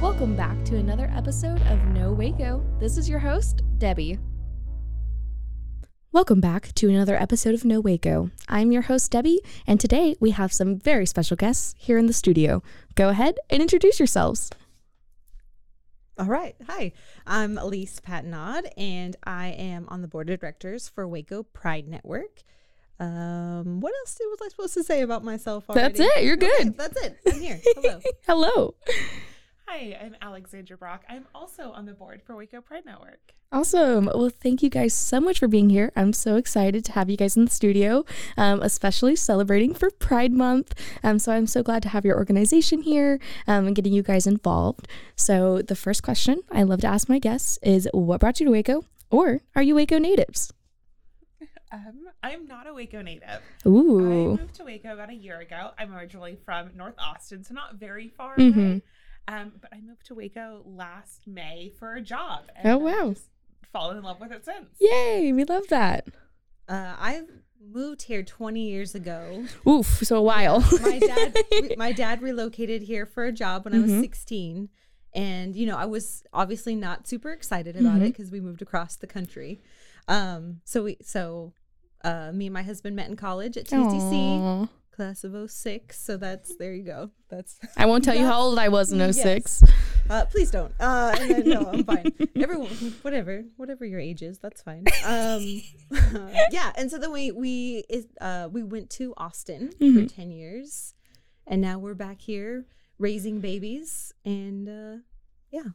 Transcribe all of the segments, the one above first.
Welcome back to another episode of Know Waco. This is your host, Debbie. Welcome back to another episode of Know Waco. I'm your host, Debbie, and today we have some very special guests here in the studio. Go ahead and introduce yourselves. All right. Hi, I'm Elyse Patnod, and I am on the board of directors for Waco Pride Network. Um, what else was I supposed to say about myself already? That's it. You're Okay, good. that's it. I'm here. Hello. Hello. Hi, I'm Alexandra Brock. I'm also on the board for Waco Pride Network. Awesome. Well, thank you guys so much for being here. I'm so excited to have you guys in the studio, um, especially celebrating for Pride Month. Um, so I'm so glad to have your organization here um, and getting you guys involved. So the first question I love to ask my guests is, what brought you to Waco, or are you Waco natives? Um, I'm not a Waco native. Ooh. I moved to Waco about a year ago. I'm originally from North Austin, so not very far Mhm. away. Um, but I moved to Waco last May for a job. Oh, I've wow. just Fallen in love with it since. Yay, we love that. Uh, I moved here 20 years ago. Oof, so a while. My dad, my dad relocated here for a job when I was Mhm. 16, and you know I was obviously not super excited about it Mhm. because we moved across the country. Um, so we so uh, me and my husband met in college at TCC. Class of 06 so that's there you go that's I won't tell you how old I was in Yes. 06. uh please don't uh and then, no i'm fine everyone whatever whatever your age is that's fine um yeah and so then we we is uh we went to austin for Mhm. 10 years and now we're back here raising babies and uh yeah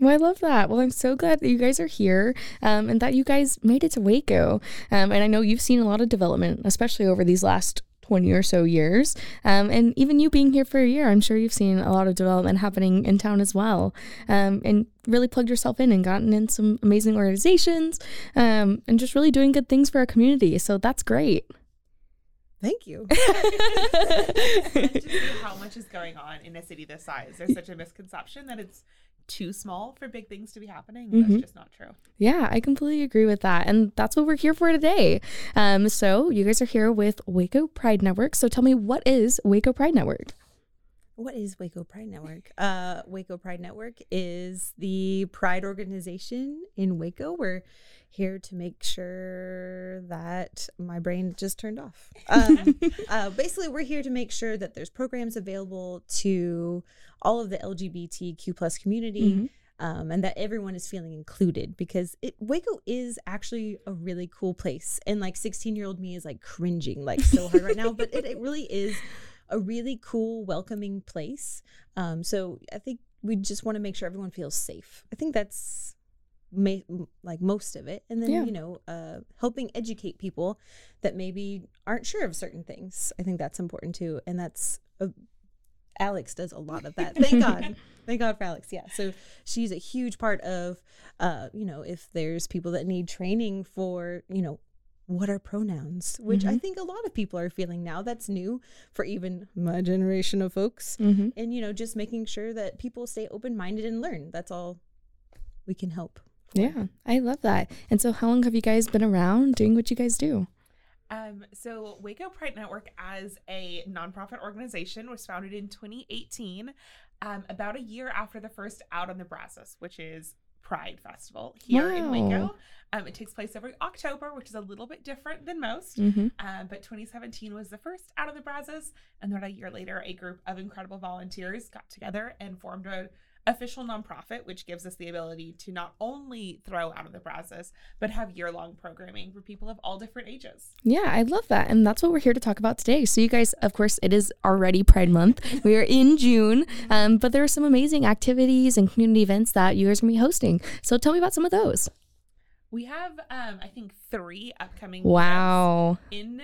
Well, I love that. Well, I'm so glad that you guys are here um, and that you guys made it to Waco. Um, and I know you've seen a lot of development, especially over these last 20 or so years. Um, and even you being here for a year, I'm sure you've seen a lot of development happening in town as well. Um, and really plugged yourself in and gotten in some amazing organizations um, and just really doing good things for our community. So that's great. thank you It's fun to see how much is going on in a city this size. There's such a misconception that it's too small for big things to be happening. Mhm. That's just not true. Yeah, I completely agree with that. And that's what we're here for today. Um, so you guys are here with Waco Pride Network. So tell me, what is Waco Pride Network? What is Waco Pride Network? Uh, Waco Pride Network is the pride organization in Waco. We're here to make sure that my brain just turned off. Um, uh, basically, we're here to make sure that there's programs available to all of the LGBTQ plus community. Mhm. Um, and that everyone is feeling included because it Waco is actually a really cool place. And like 16 year old me is like cringing like so hard right now, but it, it really is a really cool, welcoming place. Um, so I think we just want to make sure everyone feels safe. I think that's like most of it. And then, Yeah. you know, uh, helping educate people that maybe aren't sure of certain things. I think that's important too. And that's, uh, Alex does a lot of that. Thank God. Thank God for Alex. Yeah. So she's a huge part of, uh, you know, if there's people that need training for, you know, what are pronouns, which I Mhm. think a lot of people are feeling now. That's new for even my generation of folks. Mm-hmm. And, you know, just making sure that people stay open minded and learn. That's all we can help. for. Yeah, I love that. And so, how long have you guys been around doing what you guys do? Um, so Waco Pride Network as a nonprofit organization was founded in 2018, um, about a year after the first Out on the Brazos, which is Pride Festival here in Wow. Waco. Um, it takes place every October, which is a little bit different than most. Mm-hmm. Um, but 2017 was the first Out of the Brazos, and then a year later, a group of incredible volunteers got together and formed a official nonprofit, which gives us the ability to not only throw Out of the Brazos, but have year-long programming for people of all different ages. Yeah, I love that. And that's what we're here to talk about today. So, you guys, of course, it is already Pride Month. we are in June, um, but there are some amazing activities and community events that you guys are going to be hosting. So, tell me about some of those. We have, um, I think, three upcoming Wow. in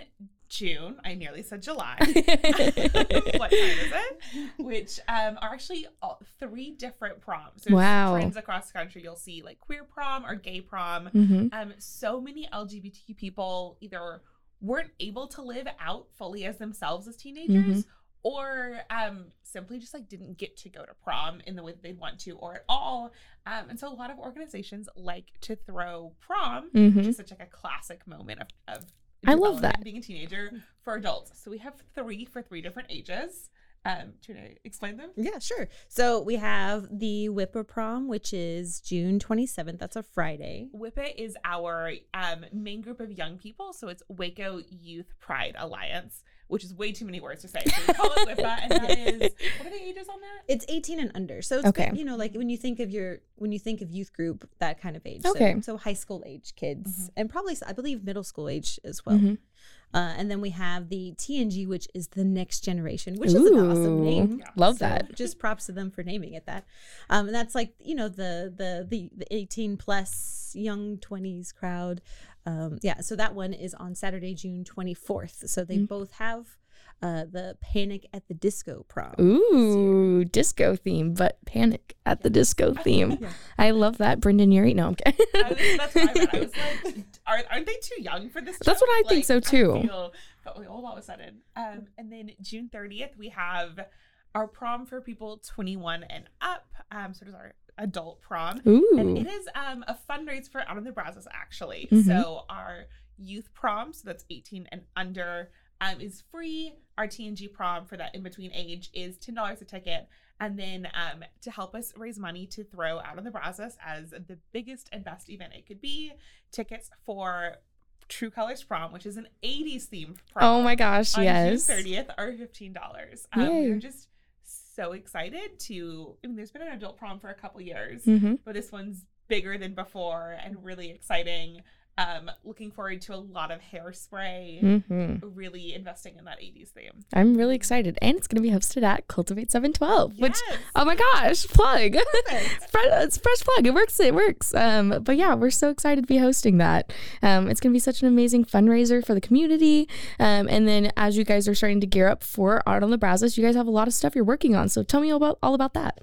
June. I nearly said July. what time is it? Which um, are actually all, three different proms. There's Wow. Across the country. You'll see like queer prom or gay prom. hmm Um, so many LGBTQ people either weren't able to live out fully as themselves as teenagers. Or um, simply just like didn't get to go to prom in the way that they'd want to, or at all. Um, and so a lot of organizations like to throw prom which hmm is such like a classic moment of, of I love that. being a teenager for adults. So we have three for three different ages. Um, do you want to explain them? Yeah, sure. So we have the WYPA Prom, which is June 27th. That's a Friday. WYPA is our um, main group of young people. So it's Waco Youth Pride Alliance, which is way too many words to say. So we call it WYPA, and that is what are the ages on that? It's 18 and under. So it's Okay. you know, like when you think of your when you think of youth group, that kind of age. So- Okay. So, high school age kids Mhm. and probably I believe middle school age as well. Mhm. Uh, and then we have the TNG, which is the next generation, which is an awesome name. Yeah. Love So that. Just props to them for naming it that. Um, and that's like you know the the the, the 18 plus young 20s crowd. Um, yeah, so that one is on Saturday, June 24th. So they Mm. both have uh, the Panic at the Disco prom. Ooh, disco theme, but panic at the disco theme. Yeah. I love that. Brendon, you're right. No, I'm kidding. I was, that's what I read. I was like, are, aren't they too young for this? That's show? what I think so, too. feel, felt really old all of a sudden. Um, and then June 30th, we have our prom for people 21 and up. Um, so it is our adult prom. And it is um, a fundraise for Out of the Brazos, actually. Mhm. So our youth prom, so that's 18 and under, um, is free. Our TNG prom for that in between age is $10 a ticket. And then um, to help us raise money to throw Out on the Brazos as the biggest and best event it could be, tickets for True Colors Prom, which is an 80s themed prom Oh my gosh, on yes. June 30th are $15. Um, Yay. we're just so excited to, I mean, there's been an adult prom for a couple years, hmm but this one's bigger than before and really exciting. Um, looking forward to a lot of hairspray, hmm really investing in that 80s theme. I'm really excited. And it's going to be hosted at Cultivate 712, which, oh my gosh, plug. it's, fresh, it's fresh plug. It works. It works. Um, but yeah, we're so excited to be hosting that. Um, it's going to be such an amazing fundraiser for the community. Um, and then as you guys are starting to gear up for Out on the Brazos, you guys have a lot of stuff you're working on. So tell me all about, all about that.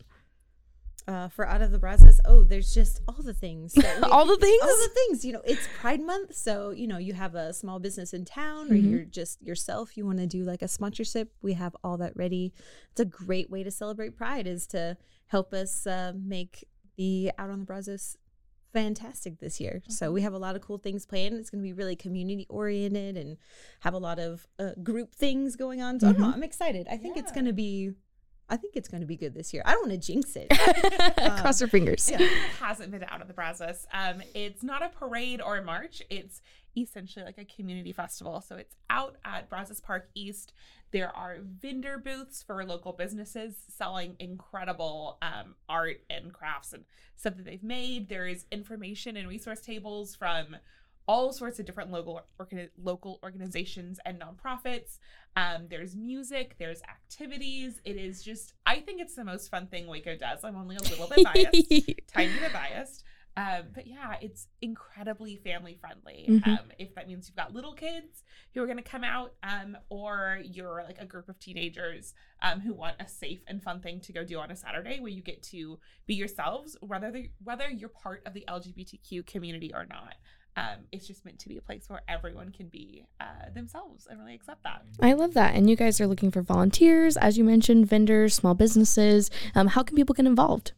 Uh, for out of the Brazos. Oh, there's just all the things. We- all the things? all the things. You know, it's Pride Month, so you know you have a small business in town, or Mhm. you're just yourself. You want to do like a sponsorship. We have all that ready. It's a great way to celebrate Pride. Is to help us uh, make the out on the Brazos fantastic this year. So we have a lot of cool things planned. It's going to be really community oriented and have a lot of uh, group things going on. So don't know. I'm excited. I think it's going to be. I think it's going to be good this year. I don't want to jinx it. Cross your fingers. If anyone hasn't been out of the Brazos, um, it's not a parade or a march. It's essentially like a community festival. So it's out at Brazos Park East. There are vendor booths for local businesses selling incredible um, art and crafts and stuff that they've made. There is information and resource tables from all sorts of different local local organizations and nonprofits. Um, there's music, there's activities. It is just, I think it's the most fun thing Waco does. I'm only a little bit biased tiny bit biased. Um, but yeah, it's incredibly family friendly. Mhm. Um, if that means you've got little kids who are going to come out, um, or you're like a group of teenagers um, who want a safe and fun thing to go do on a Saturday where you get to be yourselves, whether they, whether you're part of the LGBTQ community or not. Um, it's just meant to be a place where everyone can be uh, themselves and really accept that. I love that. And you guys are looking for volunteers, as you mentioned, vendors, small businesses. Um, how can people get involved?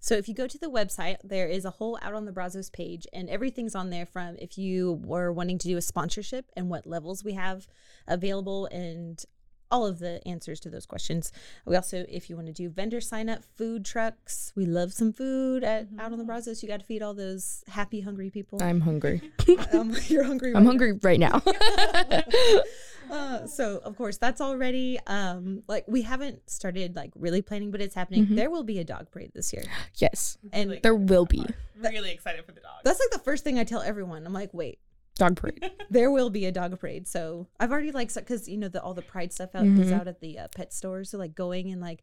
So if you go to the website, there is a whole out on the Brazos page, and everything's on there from if you were wanting to do a sponsorship and what levels we have available and all of the answers to those questions. We also, if you want to do vendor sign up, food trucks, we love some food at out on the Brazos. You got to feed all those happy, hungry people. I'm hungry. um, you're hungry. I'm right hungry right now. now. Uh, so of course that's already um like we haven't started like really planning, but it's happening. Mhm. There will be a dog parade this year. yes, And Really there will for that be. Really excited for the dog. That's like the first thing I tell everyone. I'm like, wait, dog parade. there will be a dog parade. So I've already like, because you know the all the pride stuff out is Mhm. out at the uh, pet stores. So like going and like,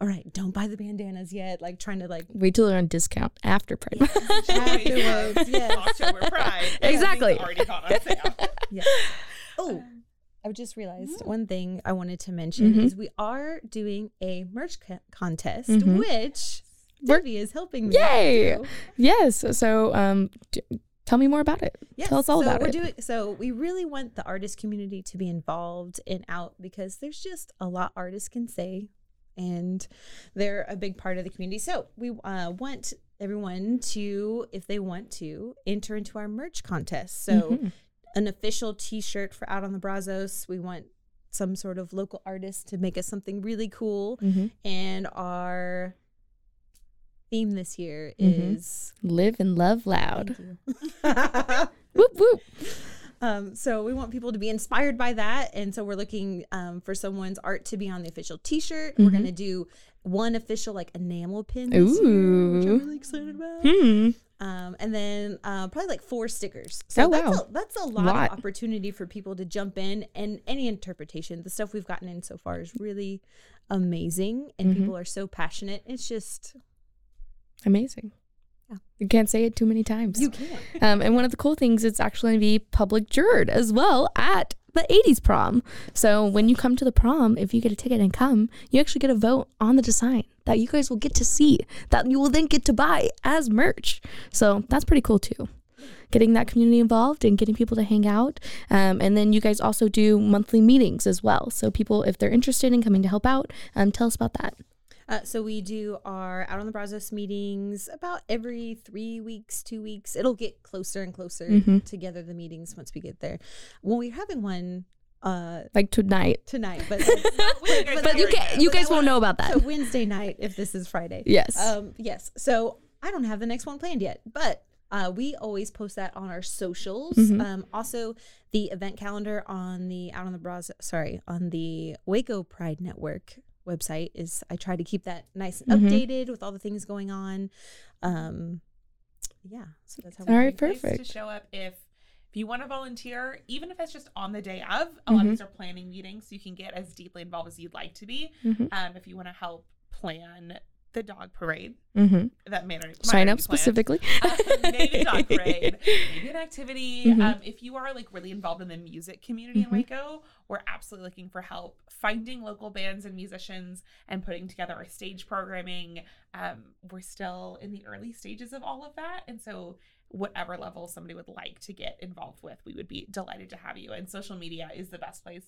all right, don't buy the bandanas yet. Like trying to like Wait till they're on discount after Pride. afterwards. yes. October Pride. Exactly. Already gone on sale. yeah. Oh, I've just realized one thing I wanted to mention Mhm. is we are doing a merch co- contest, Mhm. which We're- Debbie is helping me. Yay! Yes. So, um, d- tell me more about it. Yes, Tell us all so about we're it. Doing, so we really want the artist community to be involved and out because there's just a lot artists can say, and they're a big part of the community. So we uh, want everyone to, if they want to, enter into our merch contest. So Mhm. an official T-shirt for Out on the Brazos. We want some sort of local artist to make us something really cool, Mhm. and our theme this year Mhm. is Live and love loud. Whoop whoop. Um, so we want people to be inspired by that, and so we're looking um, for someone's art to be on the official T-shirt. We're Mhm. gonna do one official like enamel pin, this year, which I'm really excited about. Hmm. Um, and then uh, probably like four stickers. So Oh, that's wow. a, that's a lot, Lot. of opportunity for people to jump in, and any interpretation. The stuff we've gotten in so far is really amazing, and Mhm. people are so passionate. It's just Amazing. Yeah. You can't say it too many times. you can't. Um, and one of the cool things, it's actually going to be public juror as well at the 80s prom. So when you come to the prom, if you get a ticket and come, you actually get a vote on the design that you guys will get to see, that you will then get to buy as merch. So that's pretty cool too. Getting that community involved and getting people to hang out. Um, and then you guys also do monthly meetings as well. So people, if they're interested in coming to help out, um, tell us about that. Uh, so we do our out on the Brazos meetings about every three weeks, two weeks. It'll get closer and closer Mhm. together. The meetings once we get there. Well, we're having one uh, Like tonight. tonight, but But you guys But you can know. you guys won't know about that. so Wednesday night if this is Friday. Yes. Um, yes. So I don't have the next one planned yet, but uh, we always post that on our socials. Mhm. Um, also, the event calendar on the Out on the Bras, sorry, on the Waco Pride Network website is. I try to keep that nice and Mhm. updated with all the things going on. Um, yeah. So that's how. All right, Place perfect. To show up if if you want to volunteer, even if it's just on the day of. A lot of these are planning meetings, so you can get as deeply involved as you'd like to be. Mhm. Um, if you want to help plan the dog parade, Mm-hmm. that not Sign up specifically. Um, maybe a dog parade, maybe an activity. Mhm. Um, if you are like really involved in the music community Mhm. in Waco, we're absolutely looking for help finding local bands and musicians and putting together our stage programming. Um, we're still in the early stages of all of that, and so whatever level somebody would like to get involved with, we would be delighted to have you. And social media is the best place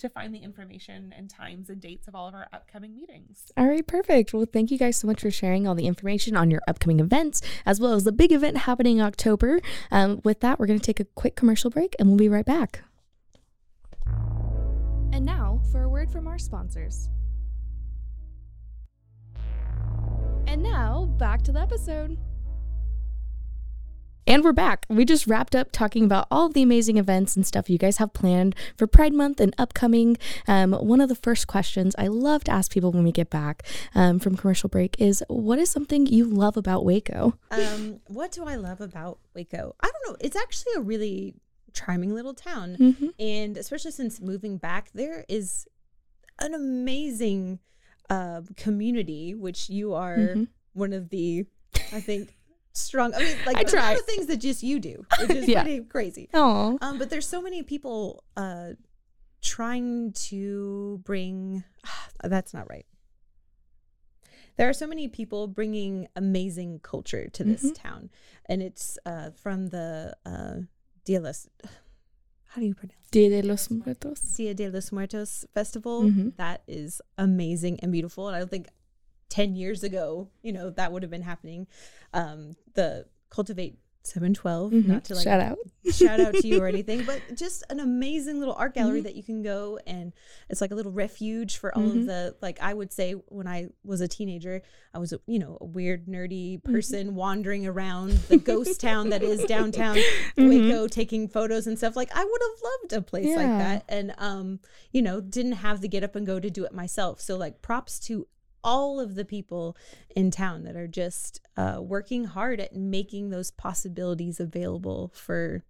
to find the information and times and dates of all of our upcoming meetings. All right, perfect. Well, thank you guys so much for sharing all the information on your upcoming events, as well as the big event happening in October. Um, with that, we're going to take a quick commercial break and we'll be right back. And now for a word from our sponsors. And now back to the episode. And we're back. We just wrapped up talking about all of the amazing events and stuff you guys have planned for Pride Month and upcoming. Um, one of the first questions I love to ask people when we get back um, from commercial break is what is something you love about Waco? Um, what do I love about Waco? I don't know. It's actually a really charming little town. Mm-hmm. and especially since moving back there is an amazing uh, community which you are Mhm. one of the i think strong i mean like I there's a lot try. of things that just you do which is Yeah. pretty crazy Oh, um, but there's so many people uh, trying to bring that's not right there are so many people bringing amazing culture to this Mhm. town and it's uh, from the uh, Dia los, how do you pronounce Dia de los Muertos. Dia de los Muertos festival. Mhm. That is amazing and beautiful. And I don't think 10 years ago, you know, that would have been happening. Um, the Cultivate 712, Mhm. not to like Shout out. shout out to you or anything, but just an amazing little art gallery Mhm. that you can go and it's like a little refuge for all Mhm. of the like I would say when I was a teenager, I was a, you know, a weird nerdy Mm-hmm. person wandering around the ghost town that is downtown Mhm. Waco taking photos and stuff. Like I would have loved a place like that and um, you know, didn't have the get up and go to do it myself. So like props to all of the people in town that are just uh, working hard at making those possibilities available for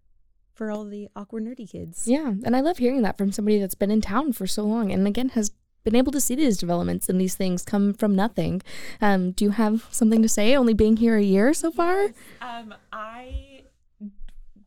for all the awkward nerdy kids. Yeah, and I love hearing that from somebody that's been in town for so long and again has been able to see these developments and these things come from nothing. Um, do you have something to say? Only being here a year so far? Um, I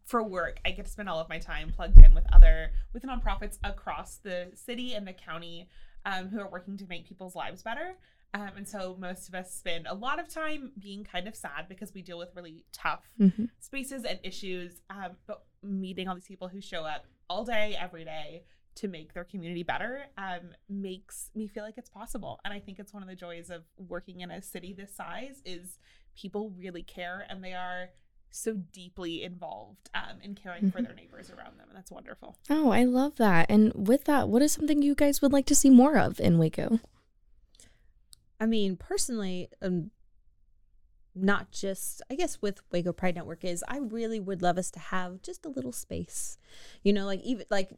for work, I get to spend all of my time plugged in with other with nonprofits across the city and the county um, who are working to make people's lives better. Um, and so most of us spend a lot of time being kind of sad because we deal with really tough Mhm. spaces and issues. Um, but meeting all these people who show up all day, every day to make their community better um, makes me feel like it's possible. And I think it's one of the joys of working in a city this size is people really care and they are so deeply involved um, in caring for Mhm. their neighbors around them. And that's wonderful. Oh, I love that. And with that, what is something you guys would like to see more of in Waco? I mean, personally, um, not just I guess with Waco Pride Network is I really would love us to have just a little space. You know, like even like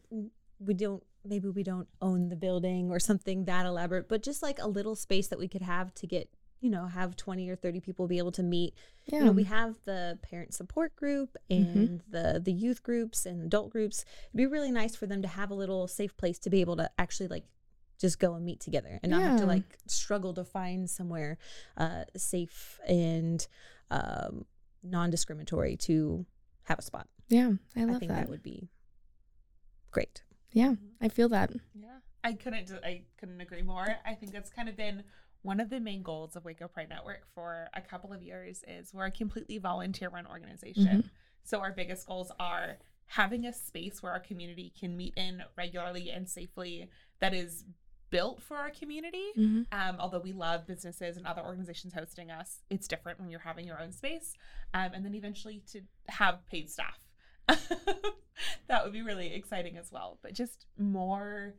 we don't maybe we don't own the building or something that elaborate, but just like a little space that we could have to get, you know, have 20 or 30 people be able to meet. Yeah. You know, we have the parent support group Mhm. and the the youth groups and adult groups. It'd be really nice for them to have a little safe place to be able to actually like just go and meet together and not have to like struggle to find somewhere uh, safe and um, non-discriminatory to have a spot. yeah, I love that. I, think that. that. would be great. yeah, I feel that. Yeah, I couldn't. I couldn't agree more. I think that's kind of been one of the main goals of Waco Pride Network for a couple of years. Is we're a completely volunteer-run organization. So our biggest goals are having a space where our community can meet in regularly and safely that is built for our community. Mhm. Um, although we love businesses and other organizations hosting us, it's different when you're having your own space. Um, and then eventually to have paid staff. that would be really exciting as well. But just more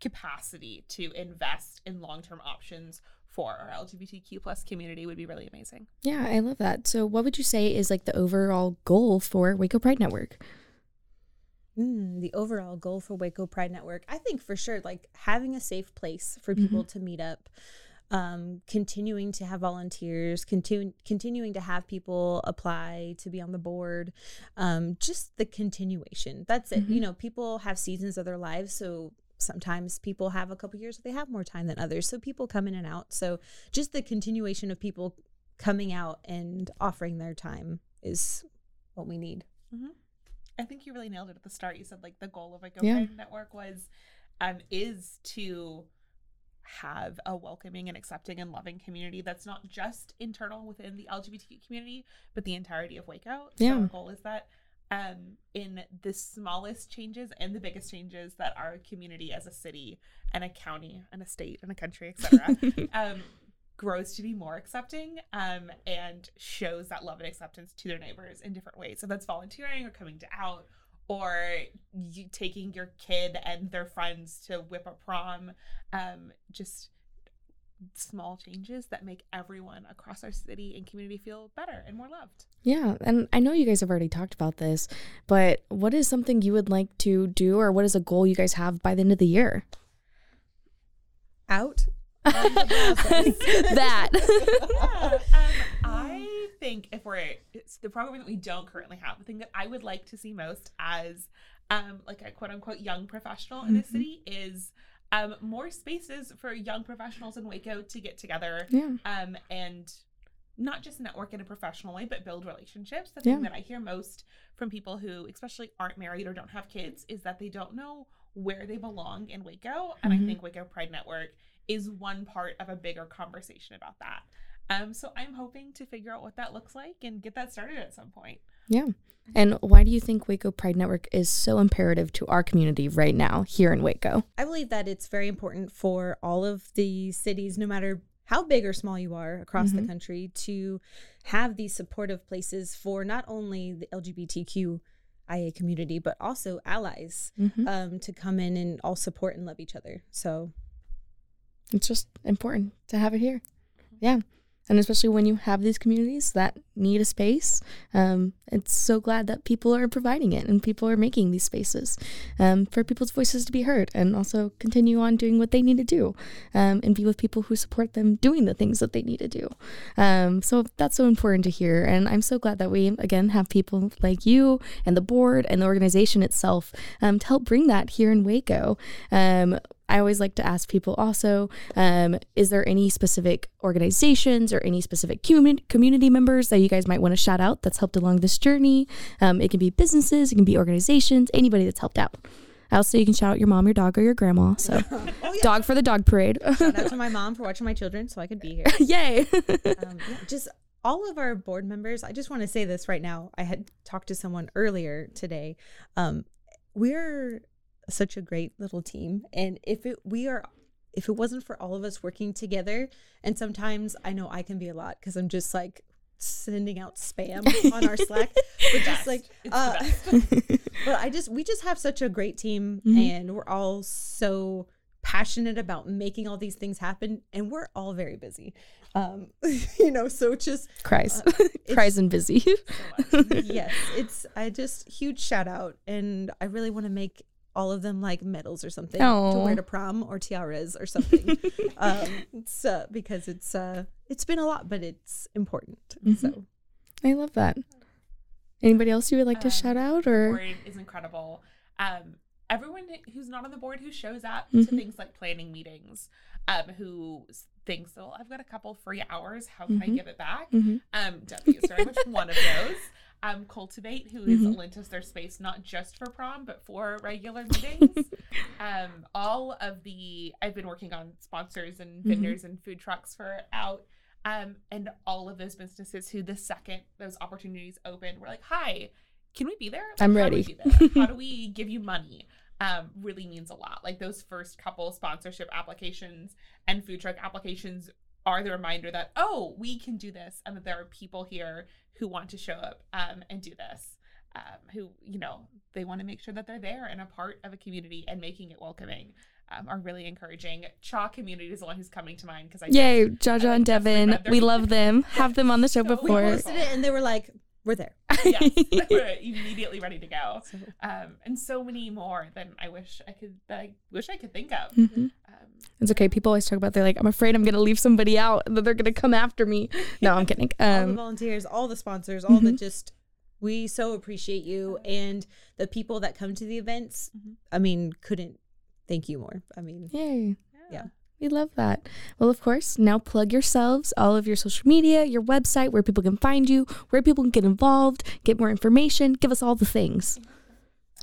capacity to invest in long-term options for our LGBTQ plus community would be really amazing. Yeah, I love that. So, what would you say is like the overall goal for Waco Pride Network? Mm, the overall goal for Waco Pride Network, I think for sure, like having a safe place for people to meet up, um, continuing to have volunteers, continu- continuing to have people apply to be on the board, um, just the continuation. That's it. You know, people have seasons of their lives, so sometimes people have a couple years where they have more time than others. So people come in and out. So just the continuation of people coming out and offering their time is what we need. I think you really nailed it at the start. You said like the goal of like a Yeah. Network was um is to have a welcoming and accepting and loving community that's not just internal within the LGBTQ community, but the entirety of Waco. So Yeah. our goal is that um in the smallest changes and the biggest changes that our community as a city and a county and a state and a country, etc. um grows to be more accepting um, and shows that love and acceptance to their neighbors in different ways. So that's volunteering or coming to out or you taking your kid and their friends to WYPA prom. Um, just small changes that make everyone across our city and community feel better and more loved. Yeah, and I know you guys have already talked about this, but what is something you would like to do, or what is a goal you guys have by the end of the year? Out. On the process. that. yeah, um, I think if we're it's the program that we don't currently have, the thing that I would like to see most as um like a quote unquote young professional in the city is um more spaces for young professionals in Waco to get together yeah. um and not just network in a professional way, but build relationships. The thing Yeah. that I hear most from people who, especially aren't married or don't have kids, is that they don't know where they belong in Waco. And Mhm. I think Waco Pride Network is one part of a bigger conversation about that. Um, so I'm hoping to figure out what that looks like and get that started at some point. Yeah. And why do you think Waco Pride Network is so imperative to our community right now here in Waco? I believe that it's very important for all of the cities, no matter how big or small you are across the country, to have these supportive places for not only the LGBTQIA community, but also allies Mhm. um, to come in and all support and love each other. So, It's just important to have it here. Yeah. And especially when you have these communities that need a space, um, it's so glad that people are providing it and people are making these spaces um, for people's voices to be heard and also continue on doing what they need to do um, and be with people who support them doing the things that they need to do. Um, so that's so important to hear. And I'm so glad that we, again, have people like you and the board and the organization itself um, to help bring that here in Waco. I always like to ask people also um, is there any specific organizations or any specific community, community members that you guys might want to shout out that's helped along this journey? Um, it can be businesses, it can be organizations, anybody that's helped out. Also, you can shout out your mom, your dog, or your grandma. So, Oh, yeah. dog for the dog parade. Shout out to my mom for watching my children so I could be here. Yay. um, yeah, just all of our board members. I just want to say this right now. I had talked to someone earlier today. Um, we're such a great little team, and if it we are, if it wasn't for all of us working together, and sometimes I know I can be a lot because I'm just like sending out spam on our Slack, but just like uh, best. but I just we just have such a great team Mhm. and we're all so passionate about making all these things happen and we're all very busy. Um you know, so just Cries. Uh, Cries and busy. yes, it's I just huge shout out and I really want to make all of them like medals or something to wear to prom or tiaras or something. um it's uh, because it's uh it's been a lot but it's important. Mhm. So I love that. Anybody else you would like to Um, shout out or? board is incredible. Um, everyone who's not on the board who shows up Mhm. to things like planning meetings, um, who thinks, "Well, I've got a couple free hours. How can I Mhm. give it back?" Mhm. Um, W is very much one of those. Um, Cultivate, who has Mhm. lent us their space not just for prom but for regular meetings. um, all of the I've been working on sponsors and Mhm. vendors and food trucks for out. Um, and all of those businesses who the second those opportunities open, were like, "Hi, can we be there? Like, I'm how do we ready." how do we give you money?" Um, really means a lot. Like those first couple sponsorship applications and food truck applications are the reminder that oh, we can do this, and that there are people here who want to show up um, and do this. Um, who you know they want to make sure that they're there and a part of a community and making it welcoming um, are really encouraging. Chaw community is the one who's coming to mind because I Yay, just- Jaja and just Devin. We love them. Have them on the show So we we before. posted it and they were like, We're there. yes, we're immediately ready to go. Um, and so many more than I wish I could. That I wish I could think of. Mhm. Um, It's okay. People always talk about they're like, I'm afraid I'm gonna leave somebody out that they're gonna come after me. No, I'm kidding. all the Um, volunteers, all the sponsors, all the Mhm. just we so appreciate you and the people that come to the events. Mhm. I mean, couldn't thank you more. I mean, yay. Yeah. We love that. Well, of course, now plug yourselves, all of your social media, your website, where people can find you, where people can get involved, get more information. Give us all the things.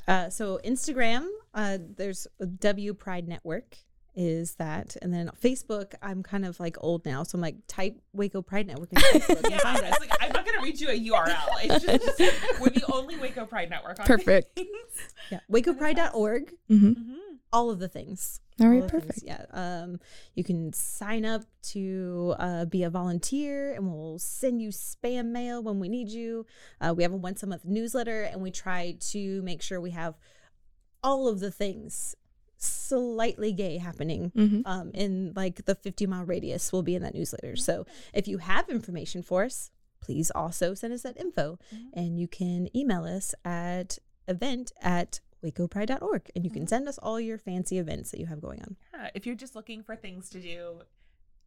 uh, so Instagram, uh, there's W Pride Network is that, and then Facebook. I'm kind of like old now, so I'm like type Waco Pride Network in Facebook and yeah, find us. like I'm not gonna read you a URL. It's just, we're the only Waco Pride Network. On Perfect. things. Yeah, WacoPride.org. hmm Mhm. All of the things. All right, of the things, perfect. Yeah. Um, you can sign up to uh, be a volunteer, and we'll send you spam mail when we need you. Uh, we have a once a month newsletter, and we try to make sure we have all of the things slightly gay happening hmm um, in like the 50 mile radius will be in that newsletter. So if you have information for us, please also send us that info, and you can email us at event at wacopride.org and you can send us all your fancy events that you have going on. Yeah, if you're just looking for things to do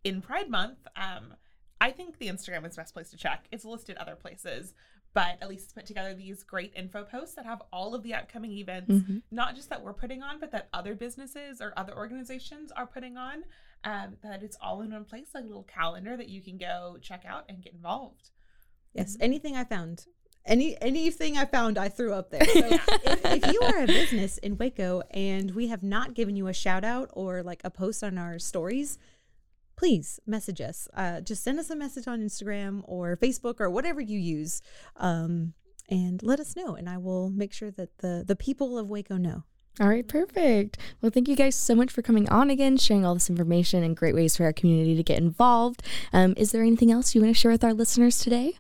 in Pride Month, um, I think the Instagram is the best place to check. It's listed other places, but at least it's put together these great info posts that have all of the upcoming events, Mhm. not just that we're putting on, but that other businesses or other organizations are putting on. Um, that it's all in one place, like a little calendar that you can go check out and get involved. Yes, anything I found. Any anything I found, I threw up there. So if, if you are a business in Waco and we have not given you a shout out or like a post on our stories, please message us. Uh, just send us a message on Instagram or Facebook or whatever you use, um, and let us know. And I will make sure that the the people of Waco know. All right, perfect. Well, thank you guys so much for coming on again, sharing all this information and great ways for our community to get involved. Um, is there anything else you want to share with our listeners today?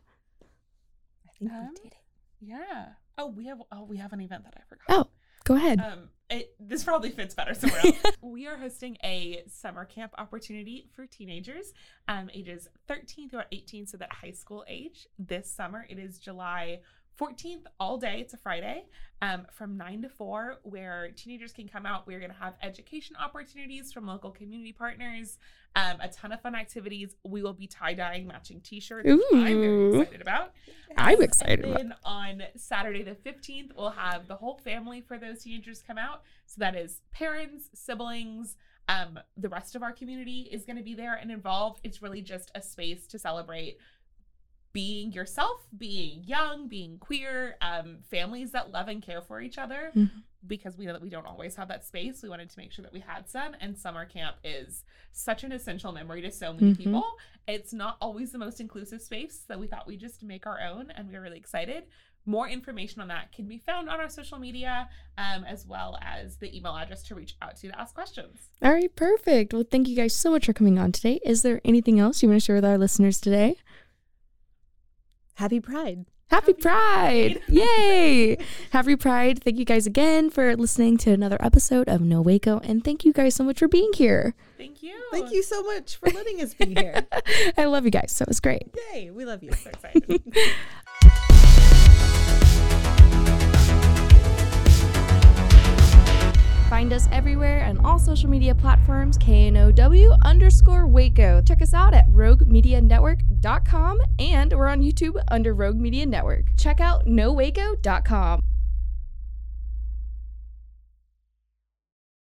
Think Um, we did it. Yeah. Oh, we have. Oh, we have an event that I forgot. Oh, go ahead. Um, it, this probably fits better somewhere else. we are hosting a summer camp opportunity for teenagers, um, ages 13 through 18, so that high school age. This summer, it is July 14th, all day. It's a Friday um, from 9 to 4, where teenagers can come out. We're going to have education opportunities from local community partners, um, a ton of fun activities. We will be tie dyeing matching t shirts, which I'm very excited about. I'm excited And about then on Saturday the 15th, we'll have the whole family for those teenagers come out. So that is parents, siblings, um, the rest of our community is going to be there and involved. It's really just a space to celebrate being yourself, being young, being queer, um, families that love and care for each other. Mhm. Because we know that we don't always have that space. We wanted to make sure that we had some. And summer camp is such an essential memory to so many Mhm. people. It's not always the most inclusive space. So we thought we'd just make our own and we were really excited. More information on that can be found on our social media, um, as well as the email address to reach out to to ask questions. All right, perfect. Well, thank you guys so much for coming on today. Is there anything else you want to share with our listeners today? Happy Pride. Happy Happy Pride! Pride. Yay! Happy Pride. Thank you guys again for listening to another episode of Know Waco. And thank you guys so much for being here. Thank you. Thank you so much for letting us be here. I love you guys. So it was great. Yay, we love you. So excited. Find us everywhere on all social media platforms, KNOW underscore Waco. Check us out at roguemedianetwork.com and we're on YouTube under Rogue Media Network. Check out nowaco.com.